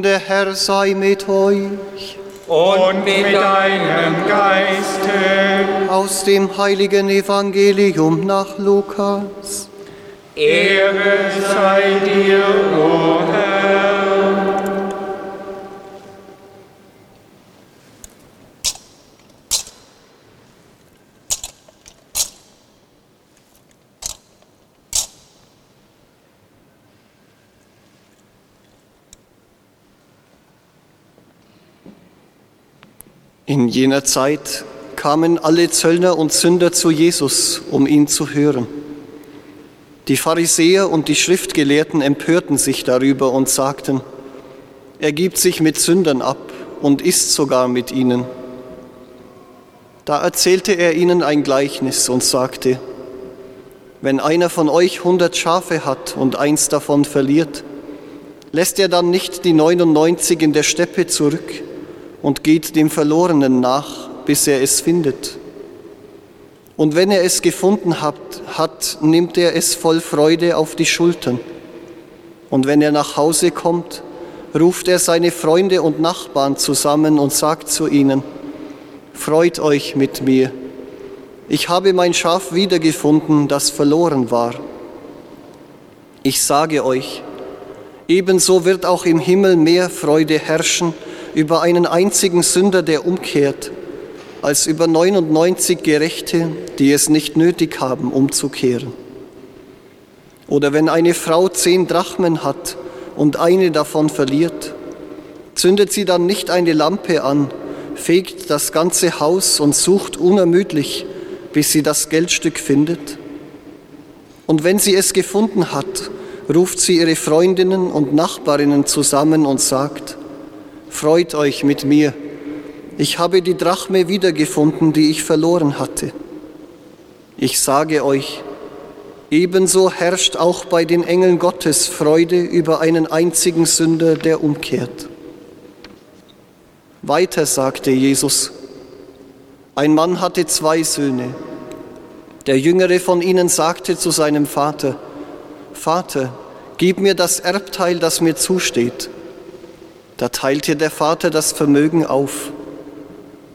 Der Herr sei mit euch. Und mit deinem Geiste. Aus dem heiligen Evangelium nach Lukas. Ehre sei dir, o Herr. In jener Zeit kamen alle Zöllner und Sünder zu Jesus, um ihn zu hören. Die Pharisäer und die Schriftgelehrten empörten sich darüber und sagten, er gibt sich mit Sündern ab und isst sogar mit ihnen. Da erzählte er ihnen ein Gleichnis und sagte, wenn einer von euch hundert Schafe hat und eins davon verliert, lässt er dann nicht die 99 in der Steppe zurück und geht dem Verlorenen nach, bis er es findet. Und wenn er es gefunden hat, hat, nimmt er es voll Freude auf die Schultern. Und wenn er nach Hause kommt, ruft er seine Freunde und Nachbarn zusammen und sagt zu ihnen, Freut euch mit mir, ich habe mein Schaf wiedergefunden, das verloren war. Ich sage euch, ebenso wird auch im Himmel mehr Freude herrschen, über einen einzigen Sünder, der umkehrt, als über 99 Gerechte, die es nicht nötig haben, umzukehren. Oder wenn eine Frau zehn Drachmen hat und eine davon verliert, zündet sie dann nicht eine Lampe an, fegt das ganze Haus und sucht unermüdlich, bis sie das Geldstück findet? Und wenn sie es gefunden hat, ruft sie ihre Freundinnen und Nachbarinnen zusammen und sagt, Freut euch mit mir, ich habe die Drachme wiedergefunden, die ich verloren hatte. Ich sage euch, ebenso herrscht auch bei den Engeln Gottes Freude über einen einzigen Sünder, der umkehrt. Weiter sagte Jesus, ein Mann hatte zwei Söhne. Der jüngere von ihnen sagte zu seinem Vater, Vater, gib mir das Erbteil, das mir zusteht. Da teilte der Vater das Vermögen auf.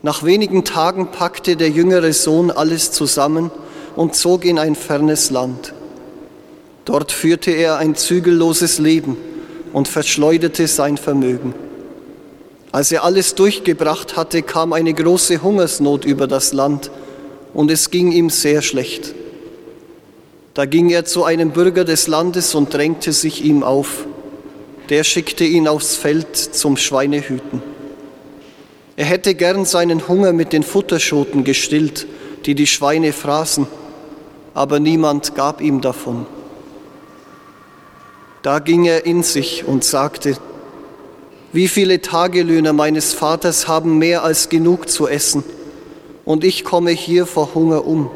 Nach wenigen Tagen packte der jüngere Sohn alles zusammen und zog in ein fernes Land. Dort führte er ein zügelloses Leben und verschleuderte sein Vermögen. Als er alles durchgebracht hatte, kam eine große Hungersnot über das Land und es ging ihm sehr schlecht. Da ging er zu einem Bürger des Landes und drängte sich ihm auf der schickte ihn aufs Feld zum Schweinehüten. Er hätte gern seinen Hunger mit den Futterschoten gestillt, die die Schweine fraßen, aber niemand gab ihm davon. Da ging er in sich und sagte, wie viele Tagelöhner meines Vaters haben mehr als genug zu essen, und ich komme hier vor Hunger um.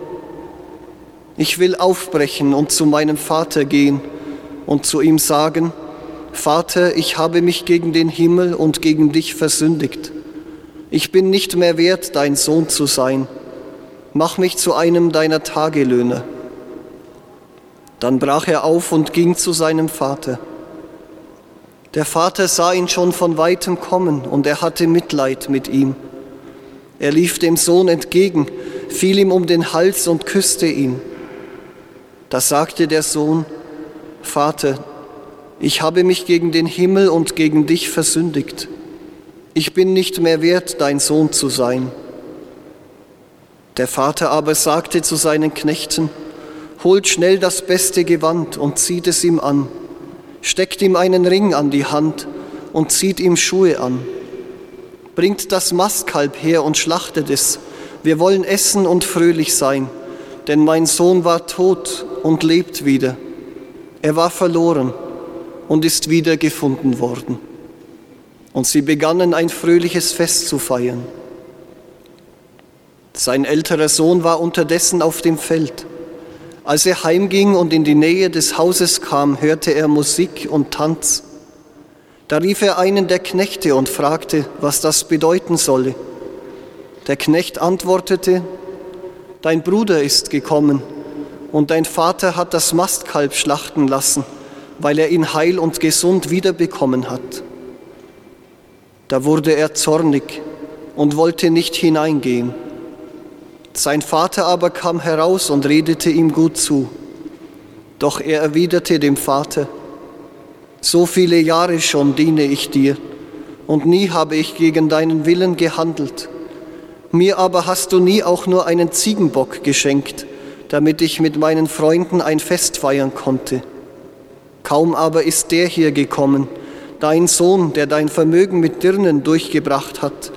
Ich will aufbrechen und zu meinem Vater gehen und zu ihm sagen, Vater, ich habe mich gegen den Himmel und gegen dich versündigt. Ich bin nicht mehr wert, dein Sohn zu sein. Mach mich zu einem deiner Tagelöhner. Dann brach er auf und ging zu seinem Vater. Der Vater sah ihn schon von weitem kommen und er hatte Mitleid mit ihm. Er lief dem Sohn entgegen, fiel ihm um den Hals und küsste ihn. Da sagte der Sohn, Vater, ich habe mich gegen den Himmel und gegen dich versündigt. Ich bin nicht mehr wert, dein Sohn zu sein. Der Vater aber sagte zu seinen Knechten, holt schnell das beste Gewand und zieht es ihm an, steckt ihm einen Ring an die Hand und zieht ihm Schuhe an. Bringt das Mastkalb her und schlachtet es. Wir wollen essen und fröhlich sein, denn mein Sohn war tot und lebt wieder. Er war verloren und ist wiedergefunden worden. Und sie begannen ein fröhliches Fest zu feiern. Sein älterer Sohn war unterdessen auf dem Feld. Als er heimging und in die Nähe des Hauses kam, hörte er Musik und Tanz. Da rief er einen der Knechte und fragte, was das bedeuten solle. Der Knecht antwortete, Dein Bruder ist gekommen und dein Vater hat das Mastkalb schlachten lassen weil er ihn heil und gesund wiederbekommen hat. Da wurde er zornig und wollte nicht hineingehen. Sein Vater aber kam heraus und redete ihm gut zu. Doch er erwiderte dem Vater, so viele Jahre schon diene ich dir, und nie habe ich gegen deinen Willen gehandelt. Mir aber hast du nie auch nur einen Ziegenbock geschenkt, damit ich mit meinen Freunden ein Fest feiern konnte. Kaum aber ist der hier gekommen, dein Sohn, der dein Vermögen mit Dirnen durchgebracht hat,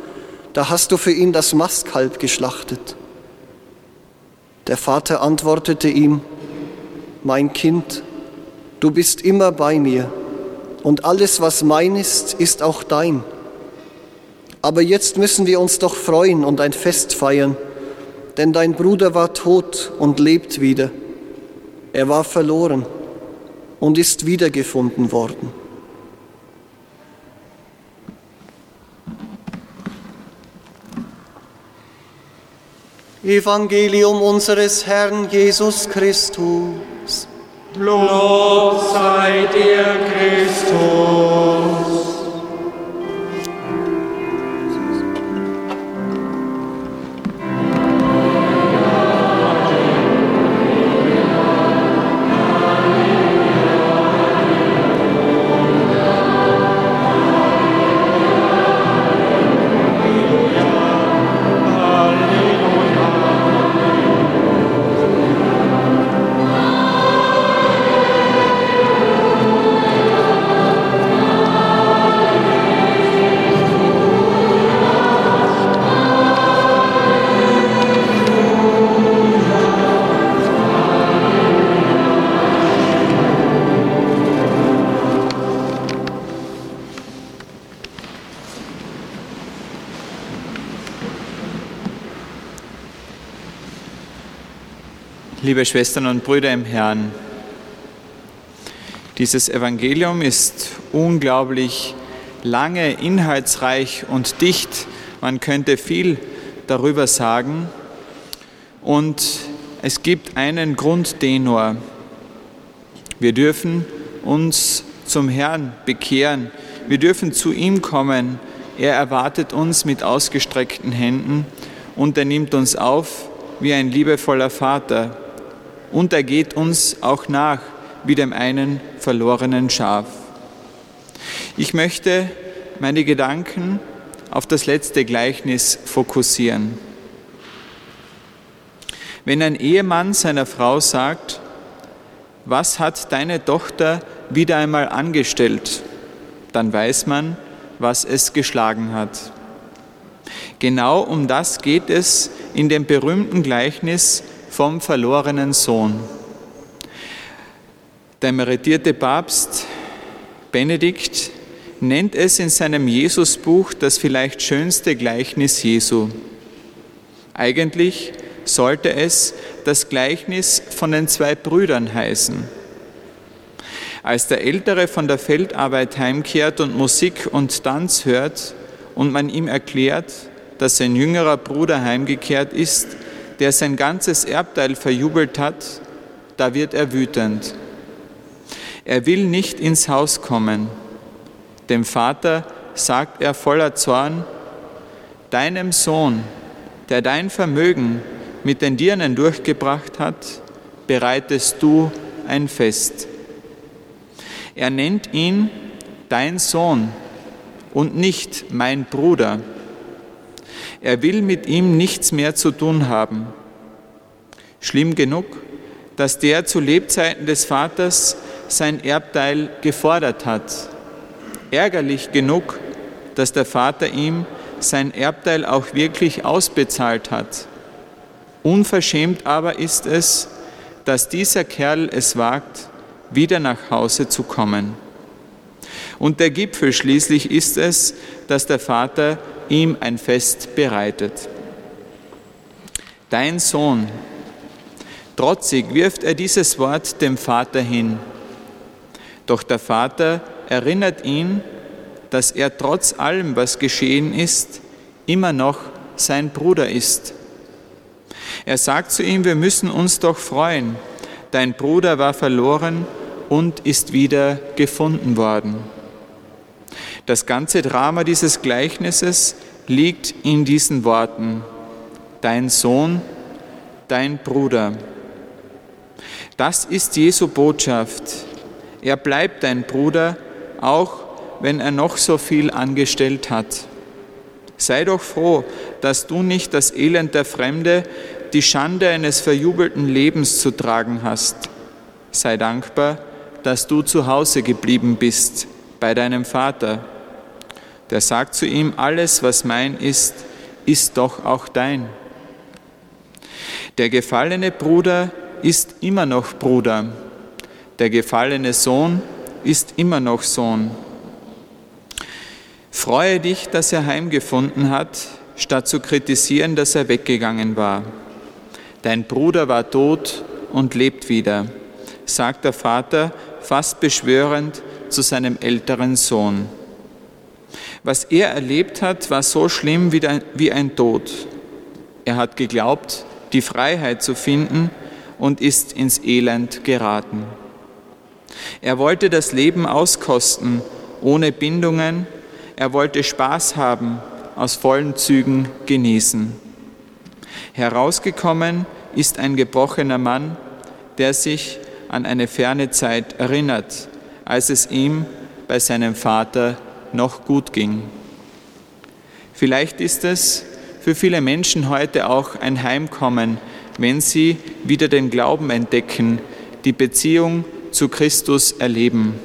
da hast du für ihn das Mastkalb geschlachtet. Der Vater antwortete ihm, mein Kind, du bist immer bei mir und alles, was mein ist, ist auch dein. Aber jetzt müssen wir uns doch freuen und ein Fest feiern, denn dein Bruder war tot und lebt wieder. Er war verloren und ist wiedergefunden worden. Evangelium unseres Herrn Jesus Christus. Lob sei dir, Christus. Liebe Schwestern und Brüder im Herrn, dieses Evangelium ist unglaublich lange, inhaltsreich und dicht. Man könnte viel darüber sagen. Und es gibt einen Grundtenor. Wir dürfen uns zum Herrn bekehren. Wir dürfen zu ihm kommen. Er erwartet uns mit ausgestreckten Händen und er nimmt uns auf wie ein liebevoller Vater und er geht uns auch nach wie dem einen verlorenen Schaf. Ich möchte meine Gedanken auf das letzte Gleichnis fokussieren. Wenn ein Ehemann seiner Frau sagt, was hat deine Tochter wieder einmal angestellt, dann weiß man, was es geschlagen hat. Genau um das geht es in dem berühmten Gleichnis vom verlorenen Sohn. Der emeritierte Papst Benedikt nennt es in seinem Jesusbuch das vielleicht schönste Gleichnis Jesu. Eigentlich sollte es das Gleichnis von den zwei Brüdern heißen. Als der Ältere von der Feldarbeit heimkehrt und Musik und Tanz hört und man ihm erklärt, dass sein jüngerer Bruder heimgekehrt ist, der sein ganzes Erbteil verjubelt hat, da wird er wütend. Er will nicht ins Haus kommen. Dem Vater sagt er voller Zorn, deinem Sohn, der dein Vermögen mit den Dirnen durchgebracht hat, bereitest du ein Fest. Er nennt ihn dein Sohn und nicht mein Bruder. Er will mit ihm nichts mehr zu tun haben. Schlimm genug, dass der zu Lebzeiten des Vaters sein Erbteil gefordert hat. Ärgerlich genug, dass der Vater ihm sein Erbteil auch wirklich ausbezahlt hat. Unverschämt aber ist es, dass dieser Kerl es wagt, wieder nach Hause zu kommen. Und der Gipfel schließlich ist es, dass der Vater ihm ein Fest bereitet. Dein Sohn, trotzig wirft er dieses Wort dem Vater hin. Doch der Vater erinnert ihn, dass er trotz allem, was geschehen ist, immer noch sein Bruder ist. Er sagt zu ihm, wir müssen uns doch freuen, dein Bruder war verloren und ist wieder gefunden worden. Das ganze Drama dieses Gleichnisses liegt in diesen Worten. Dein Sohn, dein Bruder. Das ist Jesu Botschaft. Er bleibt dein Bruder, auch wenn er noch so viel angestellt hat. Sei doch froh, dass du nicht das Elend der Fremde, die Schande eines verjubelten Lebens zu tragen hast. Sei dankbar, dass du zu Hause geblieben bist, bei deinem Vater. Der sagt zu ihm, alles, was mein ist, ist doch auch dein. Der gefallene Bruder ist immer noch Bruder. Der gefallene Sohn ist immer noch Sohn. Freue dich, dass er heimgefunden hat, statt zu kritisieren, dass er weggegangen war. Dein Bruder war tot und lebt wieder, sagt der Vater fast beschwörend zu seinem älteren Sohn. Was er erlebt hat, war so schlimm wie ein Tod. Er hat geglaubt, die Freiheit zu finden und ist ins Elend geraten. Er wollte das Leben auskosten, ohne Bindungen. Er wollte Spaß haben, aus vollen Zügen genießen. Herausgekommen ist ein gebrochener Mann, der sich an eine ferne Zeit erinnert, als es ihm bei seinem Vater noch gut ging. Vielleicht ist es für viele Menschen heute auch ein Heimkommen, wenn sie wieder den Glauben entdecken, die Beziehung zu Christus erleben.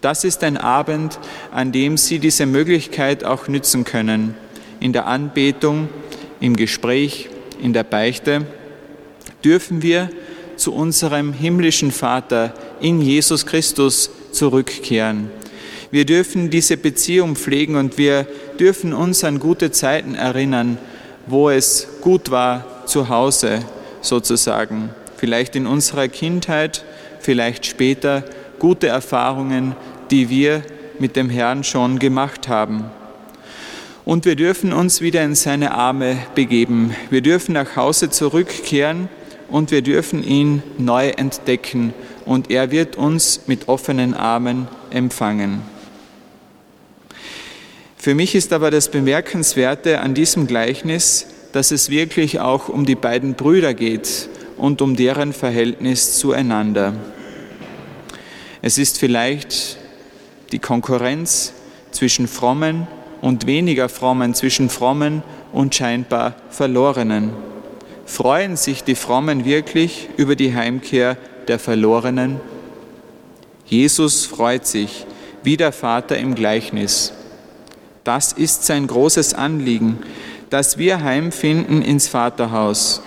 Das ist ein Abend, an dem Sie diese Möglichkeit auch nützen können, in der Anbetung, im Gespräch, in der Beichte, dürfen wir zu unserem himmlischen Vater in Jesus Christus zurückkehren. Wir dürfen diese Beziehung pflegen und wir dürfen uns an gute Zeiten erinnern, wo es gut war zu Hause sozusagen. Vielleicht in unserer Kindheit, vielleicht später gute Erfahrungen, die wir mit dem Herrn schon gemacht haben. Und wir dürfen uns wieder in seine Arme begeben. Wir dürfen nach Hause zurückkehren und wir dürfen ihn neu entdecken und er wird uns mit offenen Armen empfangen. Für mich ist aber das Bemerkenswerte an diesem Gleichnis, dass es wirklich auch um die beiden Brüder geht und um deren Verhältnis zueinander. Es ist vielleicht die Konkurrenz zwischen frommen und weniger frommen, zwischen frommen und scheinbar verlorenen. Freuen sich die Frommen wirklich über die Heimkehr der Verlorenen? Jesus freut sich, wie der Vater im Gleichnis. Das ist sein großes Anliegen, dass wir heimfinden ins Vaterhaus.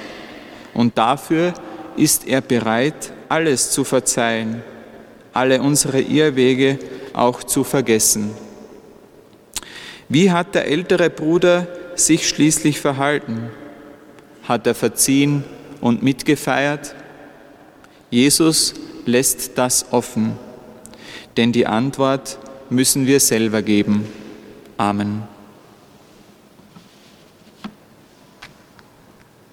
Und dafür ist er bereit, alles zu verzeihen alle unsere Irrwege auch zu vergessen. Wie hat der ältere Bruder sich schließlich verhalten? Hat er verziehen und mitgefeiert? Jesus lässt das offen, denn die Antwort müssen wir selber geben. Amen.